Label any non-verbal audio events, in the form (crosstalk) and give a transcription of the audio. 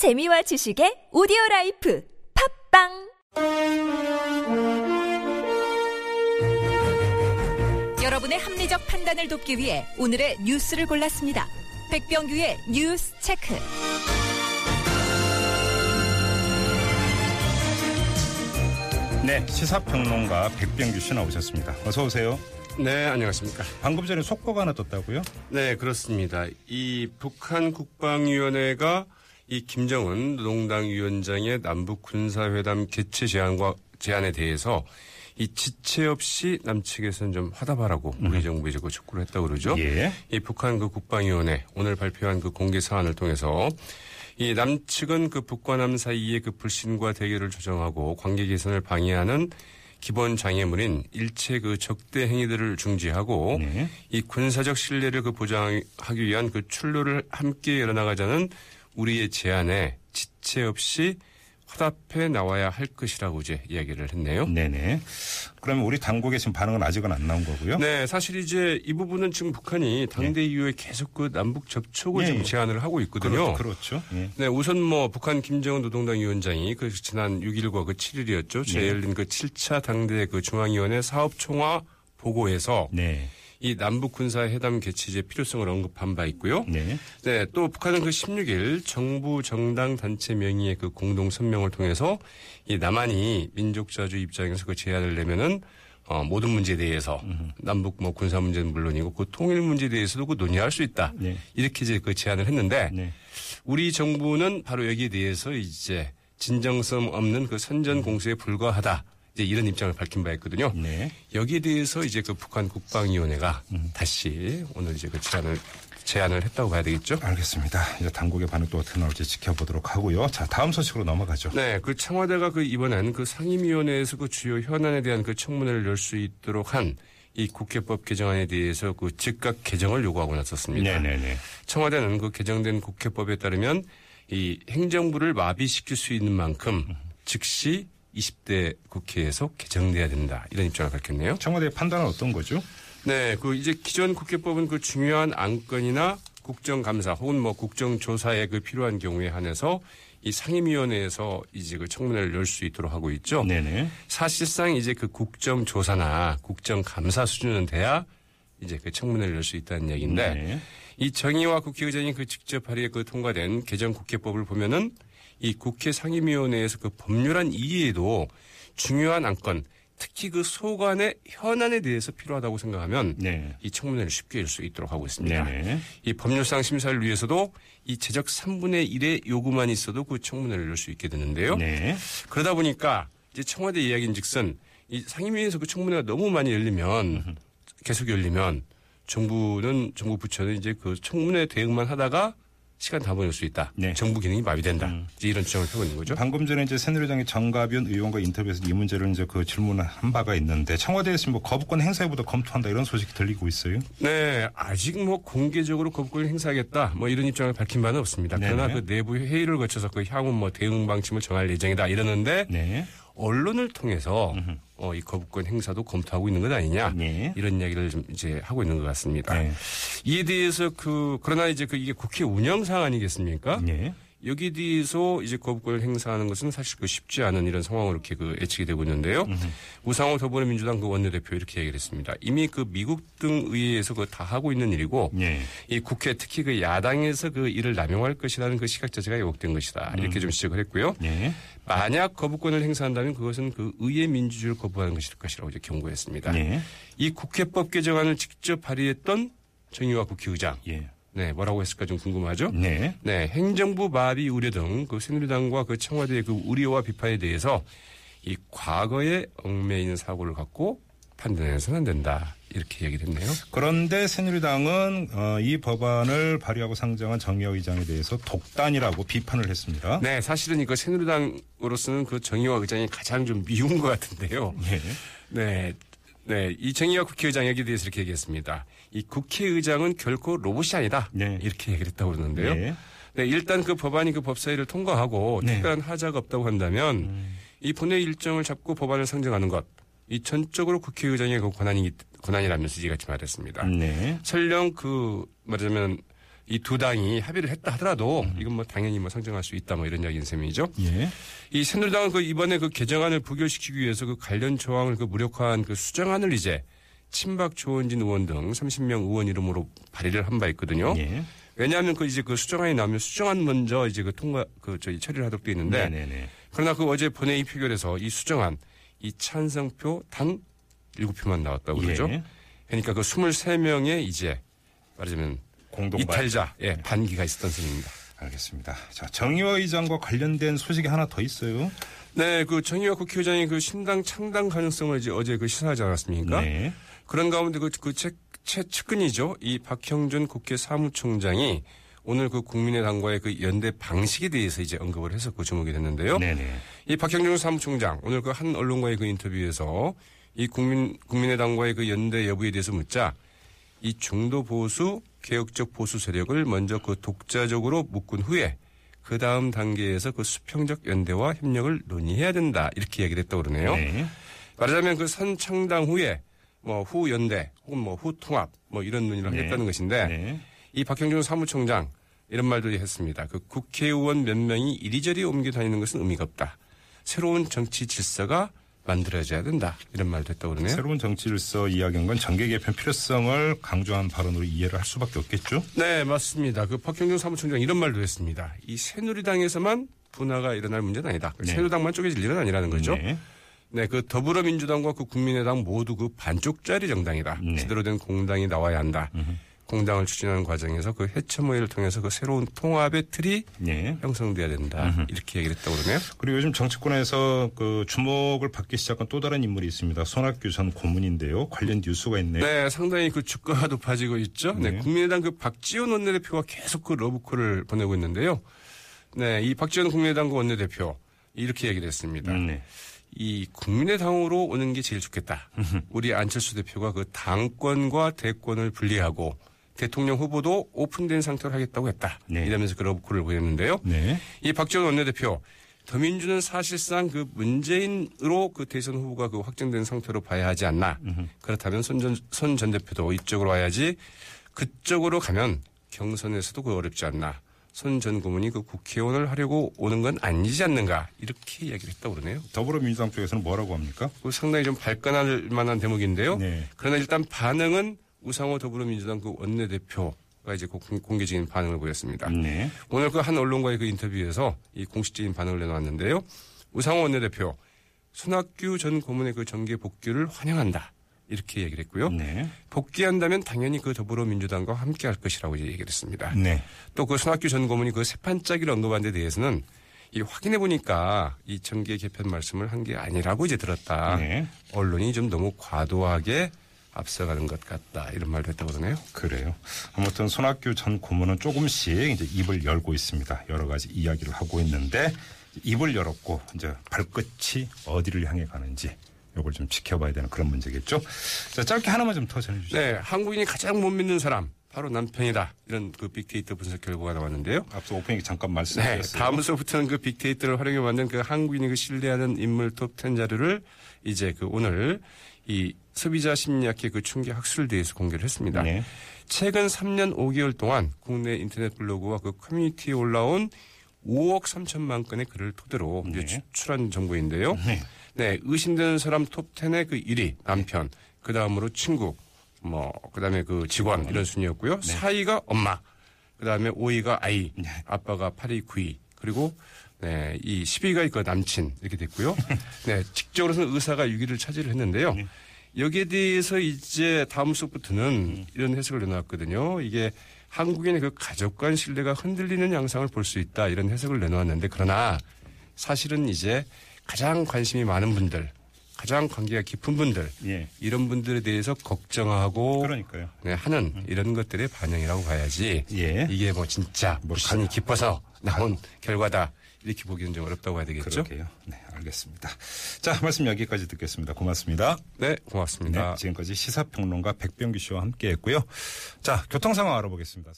재미와 지식의 오디오 라이프 팟빵 여러분의 합리적 판단을 돕기 위해 오늘의 뉴스를 골랐습니다. 백병규의 뉴스 체크. 네, 시사평론가 백병규 씨 나오셨습니다. 어서 오세요. 네, 안녕하십니까. 방금 전에 속보가 하나 떴다고요? 네, 그렇습니다. 이 북한 국방위원회가 이 김정은 노동당 위원장의 남북 군사회담 개최 제안과 제안에 대해서 이 지체 없이 남측에서는 좀 화답하라고 우리 정부에 그 촉구를 했다고 그러죠. 예. 이 북한 그 국방위원회 오늘 발표한 그 공개 사안을 통해서 이 남측은 그 북과 남 사이의 그 불신과 대결을 조정하고 관계 개선을 방해하는 기본 장애물인 일체 그 적대 행위들을 중지하고 네. 이 군사적 신뢰를 그 보장하기 위한 그 출路를 함께 열어나가자는 우리의 제안에 지체 없이 화답해 나와야 할 것이라고 이제 이야기를 했네요. 네네. 그러면 우리 당국의 지금 반응은 아직은 안 나온 거고요? 네, 사실 이제 이 부분은 지금 북한이 당대 이후에 계속 그 남북 접촉을 예, 지금 예. 제안을 하고 있거든요. 그렇죠. 그렇죠. 예. 네, 우선 뭐 북한 김정은 노동당 위원장이 그 지난 6일과 그 7일이었죠. 제 열린 그 7차 당대 그 중앙위원회 사업총화 보고에서 네. 이 남북 군사 회담 개최의 필요성을 언급한 바 있고요. 네. 네, 또 북한은 그 16일 정부 정당 단체 명의의 그 공동 성명을 통해서 이 남한이 민족자주 입장에서 그 제안을 내면은 어, 모든 문제에 대해서 남북 뭐 군사 문제는 물론이고 그 통일 문제에 대해서도 그 논의할 수 있다. 네. 이렇게 이제 그 제안을 했는데 네. 우리 정부는 바로 여기에 대해서 이제 진정성 없는 그 선전 공세에 불과하다. 이제 이런 입장을 밝힌 바 있거든요. 네. 여기에 대해서 이제 그 북한 국방위원회가 다시 오늘 이제 그 제안을 제안을 했다고 봐야 되겠죠. 알겠습니다. 이제 당국의 반응 또 어떻게 나올지 지켜보도록 하고요. 자, 다음 소식으로 넘어가죠. 네, 그 청와대가 그 이번엔 그 상임위원회에서 그 주요 현안에 대한 그 청문회를 열 수 있도록 한 이 국회법 개정안에 대해서 그 즉각 개정을 요구하고 나섰습니다. 네네네. 청와대는 그 개정된 국회법에 따르면 이 행정부를 마비시킬 수 있는 만큼 즉시 20대 국회에서 개정돼야 된다 이런 입장을 밝혔네요. 청와대의 판단은 어떤 거죠? 네, 그 이제 기존 국회법은 그 중요한 안건이나 국정감사 혹은 뭐 국정조사에 그 필요한 경우에 한해서 이 상임위원회에서 이제 그 청문회를 열 수 있도록 하고 있죠. 네네. 사실상 이제 그 국정조사나 국정감사 수준은 돼야 이제 그 청문회를 열 수 있다는 얘기인데 네. 이 정의와 국회의장이 그 직접 발의에 그 통과된 개정 국회법을 보면은 이 국회 상임위원회에서 그 법률안 이외에도 중요한 안건 특히 그 소관의 현안에 대해서 필요하다고 생각하면 네. 이 청문회를 쉽게 열 수 있도록 하고 있습니다. 네네. 이 법률상 심사를 위해서도 이 제적 3분의 1의 요구만 있어도 그 청문회를 열 수 있게 되는데요. 네. 그러다 보니까 이제 청와대 이야기인즉슨 이 상임위에서 그 청문회가 너무 많이 열리면 계속 열리면 정부는 정부 부처는 이제 그 청문회 대응만 하다가 시간 다 보낼 수 있다. 네. 정부 기능이 마비된다. 이제 이런 주장을 펴고 있는 거죠. 방금 전에 이제 새누리당의 정가변 의원과 인터뷰에서 이 문제를 이제 그 질문을 한 바가 있는데 청와대에서 뭐 거부권 행사에부터 검토한다 이런 소식이 들리고 있어요. 네, 아직 뭐 공개적으로 거부권을 행사하겠다 뭐 이런 입장을 밝힌 바는 없습니다. 네네. 그러나 그 내부 회의를 거쳐서 그 향후 뭐 대응 방침을 정할 예정이다 이러는데 네. 언론을 통해서 어, 이 거부권 행사도 검토하고 있는 것 아니냐 네. 이런 이야기를 좀 이제 하고 있는 것 같습니다. 네. 이에 대해서 그 그러나 이제 그 이게 국회 운영상 아니겠습니까? 네. 여기에 대해서 이제 거부권을 행사하는 것은 사실 그 쉽지 않은 이런 상황으로 이렇게 그 예측이 되고 있는데요. 우상호 더불어민주당 그 원내대표 이렇게 얘기를 했습니다. 이미 그 미국 등 의회에서 그 다 하고 있는 일이고 네. 이 국회 특히 그 야당에서 그 일을 남용할 것이라는 그 시각 자체가 왜곡된 것이다. 이렇게 좀 지적을 했고요. 네. 만약 거부권을 행사한다면 그것은 그 의회 민주주의를 거부하는 것일 것이라고 이제 경고했습니다. 네. 이 국회법 개정안을 직접 발의했던 정의와 국회의장. 예. 네, 뭐라고 했을까 좀 궁금하죠? 네. 네, 행정부 마비 우려 등 그 새누리당과 그 청와대의 그 우려와 비판에 대해서 이 과거에 얽매이는 사고를 갖고 판단해서는 안 된다. 이렇게 얘기를 했네요. 그런데 새누리당은 어, 이 법안을 발의하고 상정한 정의화 의장에 대해서 독단이라고 비판을 했습니다. 네, 사실은 이거 새누리당으로서는 그 정의와 의장이 가장 좀 미운 것 같은데요. 예. 네. 네, 이 정의와 국회의장 여기에 대해서 이렇게 얘기했습니다. 이 국회의장은 결코 로봇이 아니다. 네. 이렇게 얘기를 했다고 그러는데요. 네. 네, 일단 그 법안이 그 법사위를 통과하고 네. 특별한 하자가 없다고 한다면 이 본회 일정을 잡고 법안을 상정하는 것, 이 전적으로 국회의장의 그 권한이 권한이라면서 이같이 말했습니다. 네. 설령 그 말하자면 이 두 당이 합의를 했다 하더라도 이건 뭐 당연히 뭐 상정할 수 있다 뭐 이런 이야기인 셈이죠. 예. 이 새누리당은 그 이번에 그 개정안을 부결시키기 위해서 그 관련 조항을 그 무력화한 그 수정안을 이제 친박 조원진 의원 등 30명 의원 이름으로 발의를 한 바 있거든요. 예. 왜냐하면 그 이제 그 수정안이 나오면 수정안 먼저 이제 그 통과 그 저희 처리를 하도록 돼 있는데 네네네. 그러나 그 어제 본회의 표결에서 이 수정안 이 찬성표 단 7표만 나왔다고 그러죠. 예. 그러니까 그 23명의 이제 말하자면 공동 이탈자, 예, 반기가 있었던 셈입니다. 알겠습니다. 자, 정의화 의장과 관련된 소식이 하나 더 있어요. 네, 그 정의화 국회의장이 그 신당 창당 가능성을 이제 어제 그 시사하지 않았습니까? 네. 그런 가운데 그, 그 최, 최측근이죠. 이 박형준 국회 사무총장이 오늘 그 국민의당과의 그 연대 방식에 대해서 이제 언급을 해서 그 주목이 됐는데요. 네네. 이 박형준 사무총장 오늘 그 한 언론과의 그 인터뷰에서 이 국민 국민의당과의 그 연대 여부에 대해서 묻자 이 중도 보수 개혁적 보수 세력을 먼저 그 독자적으로 묶은 후에 그 다음 단계에서 그 수평적 연대와 협력을 논의해야 된다 이렇게 얘기를 했다고 그러네요. 네. 말하자면 그 선창당 후에 뭐 후 연대 혹은 뭐 후 통합 뭐 이런 논의를 네. 하겠다는 것인데 네. 이 박형준 사무총장 이런 말도 했습니다. 그 국회의원 몇 명이 이리저리 옮겨 다니는 것은 의미가 없다. 새로운 정치 질서가 만들어져야 된다. 이런 말도 했다고 그러네요. 새로운 정치 질서 이야기한 건 정계 개편 필요성을 강조한 발언으로 이해를 할 수밖에 없겠죠. 네, 맞습니다. 그 박형준 사무총장 이런 말도 했습니다. 이 새누리당에서만 분화가 일어날 문제는 아니다. 네. 새누리당만 쪼개질 일은 아니라는 거죠. 네. 네, 그 더불어민주당과 그 국민의당 모두 그 반쪽짜리 정당이다. 네. 제대로 된 공당이 나와야 한다. 공당을 추진하는 과정에서 그 해처모의를 통해서 그 새로운 통합의 틀이 네. 형성돼야 된다. 이렇게 얘기를 했다고 그러네요. 그리고 요즘 정치권에서 그 주목을 받기 시작한 또 다른 인물이 있습니다. 손학규 전 고문인데요. 관련 뉴스가 있네요. 네, 상당히 그 주가가 높아지고 있죠. 네, 네. 국민의당 그 박지원 원내대표가 계속 그 러브콜을 보내고 있는데요. 네, 이 박지원 국민의당 그 원내대표 이렇게 얘기를 했습니다. 음, 네. 이 국민의당으로 오는 게 제일 좋겠다. 우리 안철수 대표가 그 당권과 대권을 분리하고 대통령 후보도 오픈된 상태로 하겠다고 했다. 네. 이러면서 그 러브콜을 보냈는데요. 네. 이 박지원 원내대표 더민주는 사실상 그 문재인으로 그 대선 후보가 그 확정된 상태로 봐야 하지 않나. 그렇다면 손전 손전 대표도 이쪽으로 와야지. 그쪽으로 가면 경선에서도 그 어렵지 않나. 손 전 고문이 그 국회의원을 하려고 오는 건 아니지 않는가. 이렇게 이야기를 했다고 그러네요. 더불어민주당 쪽에서는 뭐라고 합니까? 그 상당히 좀 발끈할 만한 대목인데요. 네. 그러나 일단 반응은 우상호 더불어민주당 그 원내대표 가 이제 공- 공개적인 반응을 보였습니다. 네. 오늘 그 한 언론과의 그 인터뷰에서 이 공식적인 반응을 내놓았는데요. 우상호 원내대표 손학규 전 고문의 그 정계 복귀를 환영한다. 이렇게 얘기를 했고요. 네. 복귀한다면 당연히 그 더불어민주당과 함께 할 것이라고 이제 얘기를 했습니다. 네. 또그 손학규 전 고문이 그 세판짜기를 언급한 데 대해서는 이 확인해 보니까 이 정계 개편 말씀을 한 게 아니라고 이제 들었다. 네. 언론이 좀 너무 과도하게 앞서가는 것 같다. 이런 말도 했다고 그러네요. 그래요. 아무튼 손학규 전 고문은 조금씩 이제 입을 열고 있습니다. 여러 가지 이야기를 하고 있는데 입을 열었고 이제 발끝이 어디를 향해 가는지 요걸 좀 지켜봐야 되는 그런 문제겠죠. 자, 짧게 하나만 좀 더 전해주시죠. 네, 한국인이 가장 못 믿는 사람 바로 남편이다. 이런 그 빅데이터 분석 결과가 나왔는데요. 앞서 오프닝 잠깐 네, 말씀드렸어요. 다음서부터는 그 빅데이터를 활용해 만든 그 한국인이 그 신뢰하는 인물 톱10 자료를 이제 그 오늘 이 소비자 심리학회 그 충격 학술에 대해서 공개를 했습니다. 네. 최근 3년 5개월 동안 국내 인터넷 블로그와 그 커뮤니티에 올라온 5억 3천만 건의 글을 토대로 네. 추출한 정보인데요. 네. 네, 의심되는 사람 톱 10의 그 1위 남편, 그 다음으로 친구, 뭐 그다음에 그 직원 이런 순이었고요. 4위가 엄마, 그다음에 5위가 아이, 아빠가 8위, 9위, 그리고 네, 이 10위가 그 남친 이렇게 됐고요. (laughs) 네, 직접으로는 의사가 6위를 차지를 했는데요. 여기에 대해서 이제 다음 수업부터는 이런 해석을 내놓았거든요. 이게 한국인의 그 가족 간 신뢰가 흔들리는 양상을 볼 수 있다 이런 해석을 내놓았는데 그러나 사실은 이제 가장 관심이 많은 분들, 가장 관계가 깊은 분들 예. 이런 분들에 대해서 걱정하고 그러니까요. 네, 하는 이런 것들의 반영이라고 봐야지 예. 이게 뭐 진짜 뭐 무신이 깊어서 나온 결과다 이렇게 보기는 좀 어렵다고 해야 되겠죠. 그러게요. 네, 알겠습니다. 자, 말씀 여기까지 듣겠습니다. 고맙습니다. 네, 고맙습니다. 네, 지금까지 시사평론가 백병규 씨와 함께 했고요. 자, 교통 상황 알아보겠습니다.